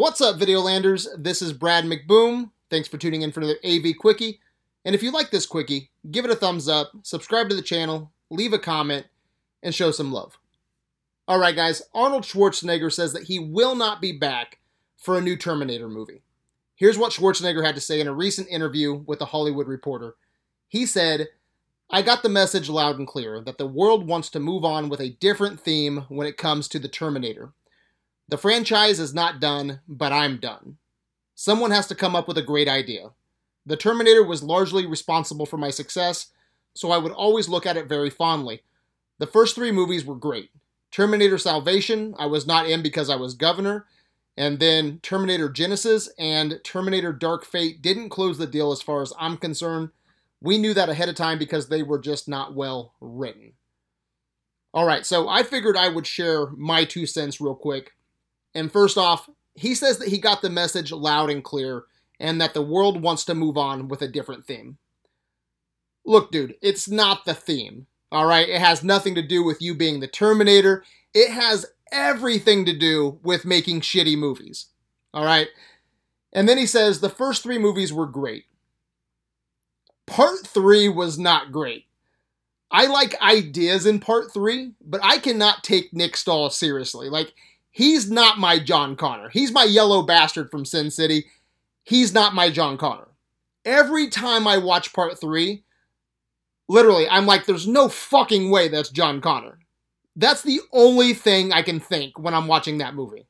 What's up, Videolanders? This is Brad McBoom. Thanks for tuning in for another AV Quickie. And if you like this Quickie, give it a thumbs up, subscribe to the channel, leave a comment, and show some love. All right, guys, Arnold Schwarzenegger says that he will not be back for a new Terminator movie. Here's what Schwarzenegger had to say in a recent interview with The Hollywood Reporter. He said, I got the message loud and clear that the world wants to move on with a different theme when it comes to the Terminator. The franchise is not done, but I'm done. Someone has to come up with a great idea. The Terminator was largely responsible for my success, so I would always look at it very fondly. The first three movies were great. Terminator Salvation, I was not in because I was governor, and then Terminator Genisys and Terminator Dark Fate didn't close the deal as far as I'm concerned. We knew that ahead of time because they were just not well written. All right, so I figured I would share my two cents real quick. And first off, he says that he got the message loud and clear and that the world wants to move on with a different theme. Look, dude, it's not the theme. All right, it has nothing to do with you being the Terminator. It has everything to do with making shitty movies. All right. And then he says the first three movies were great. Part three was not great. I like ideas in part three, but I cannot take Nick Stahl seriously. Like, he's not my John Connor. He's my yellow bastard from Sin City. He's not my John Connor. Every time I watch part three, literally, I'm like, there's no fucking way that's John Connor. That's the only thing I can think when I'm watching that movie.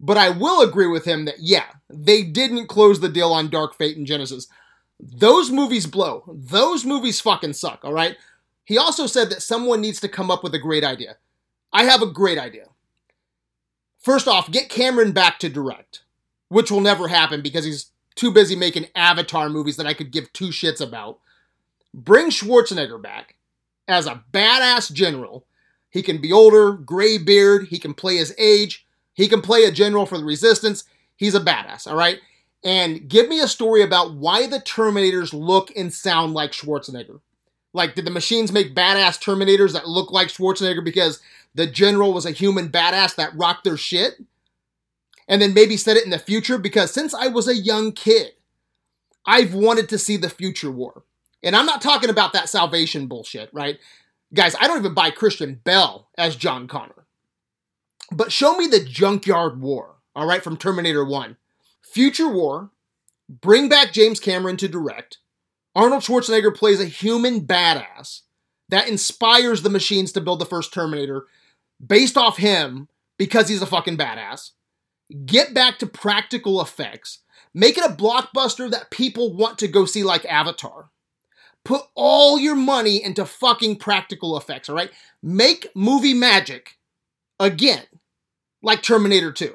But I will agree with him that, yeah, they didn't close the deal on Dark Fate and Genisys. Those movies blow. Those movies fucking suck, all right? He also said that someone needs to come up with a great idea. I have a great idea. First off, get Cameron back to direct, which will never happen because he's too busy making Avatar movies that I could give two shits about. Bring Schwarzenegger back as a badass general. He can be older, gray beard, he can play his age, he can play a general for the resistance. He's a badass, all right? And give me a story about why the Terminators look and sound like Schwarzenegger. Like, did the machines make badass Terminators that look like Schwarzenegger because the general was a human badass that rocked their shit? And then maybe said it in the future because since I was a young kid, I've wanted to see the future war. And I'm not talking about that salvation bullshit, right? Guys, I don't even buy Christian Bale as John Connor. But show me the Junkyard War, all right, from Terminator 1. Future War, bring back James Cameron to direct, Arnold Schwarzenegger plays a human badass that inspires the machines to build the first Terminator based off him because he's a fucking badass. Get back to practical effects. Make it a blockbuster that people want to go see, like Avatar. Put all your money into fucking practical effects, all right? Make movie magic again, like Terminator 2.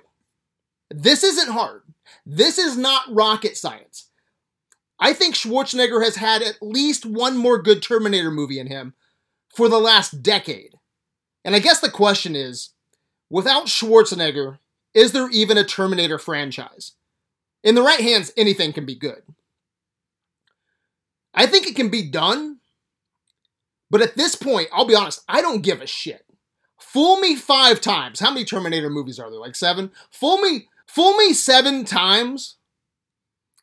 This isn't hard. This is not rocket science. I think Schwarzenegger has had at least one more good Terminator movie in him for the last decade. And I guess the question is without Schwarzenegger, is there even a Terminator franchise? In the right hands, anything can be good. I think it can be done, but at this point, I'll be honest, I don't give a shit. Fool me five times. How many Terminator movies are there? Like seven? Fool me, fool me seven times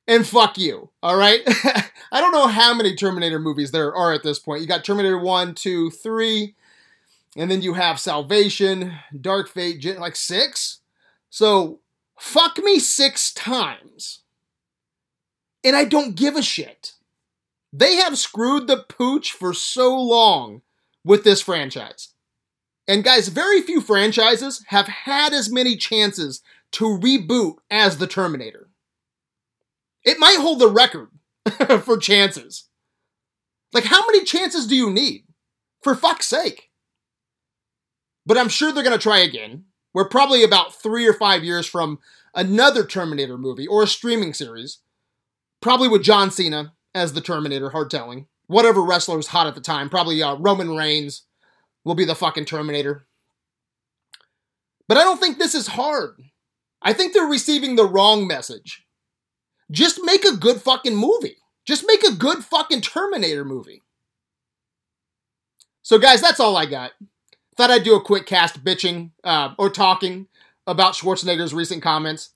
and fuck you. All right. I don't know how many Terminator movies there are at this point. You got Terminator 1, 2, 3, and then you have Salvation, Dark Fate, like six. So fuck me six times. And I don't give a shit. They have screwed the pooch for so long with this franchise. And guys, very few franchises have had as many chances to reboot as the Terminator. It might hold the record for chances. Like, how many chances do you need? For fuck's sake. But I'm sure they're going to try again. We're probably about three or five years from another Terminator movie or a streaming series. Probably with John Cena as the Terminator, hard telling. Whatever wrestler was hot at the time, probably uh, Roman Reigns will be the fucking Terminator. But I don't think this is hard. I think they're receiving the wrong message. Just make a good fucking movie. Just make a good fucking Terminator movie. So, guys, that's all I got. Thought I'd do a quick cast bitching uh, or talking about Schwarzenegger's recent comments.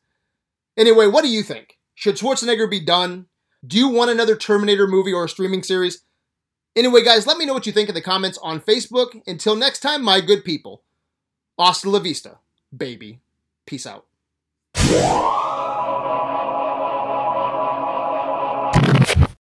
Anyway, what do you think? Should Schwarzenegger be done? Do you want another Terminator movie or a streaming series? Anyway, guys, let me know what you think in the comments on Facebook. Until next time, my good people, hasta la vista, baby. Peace out.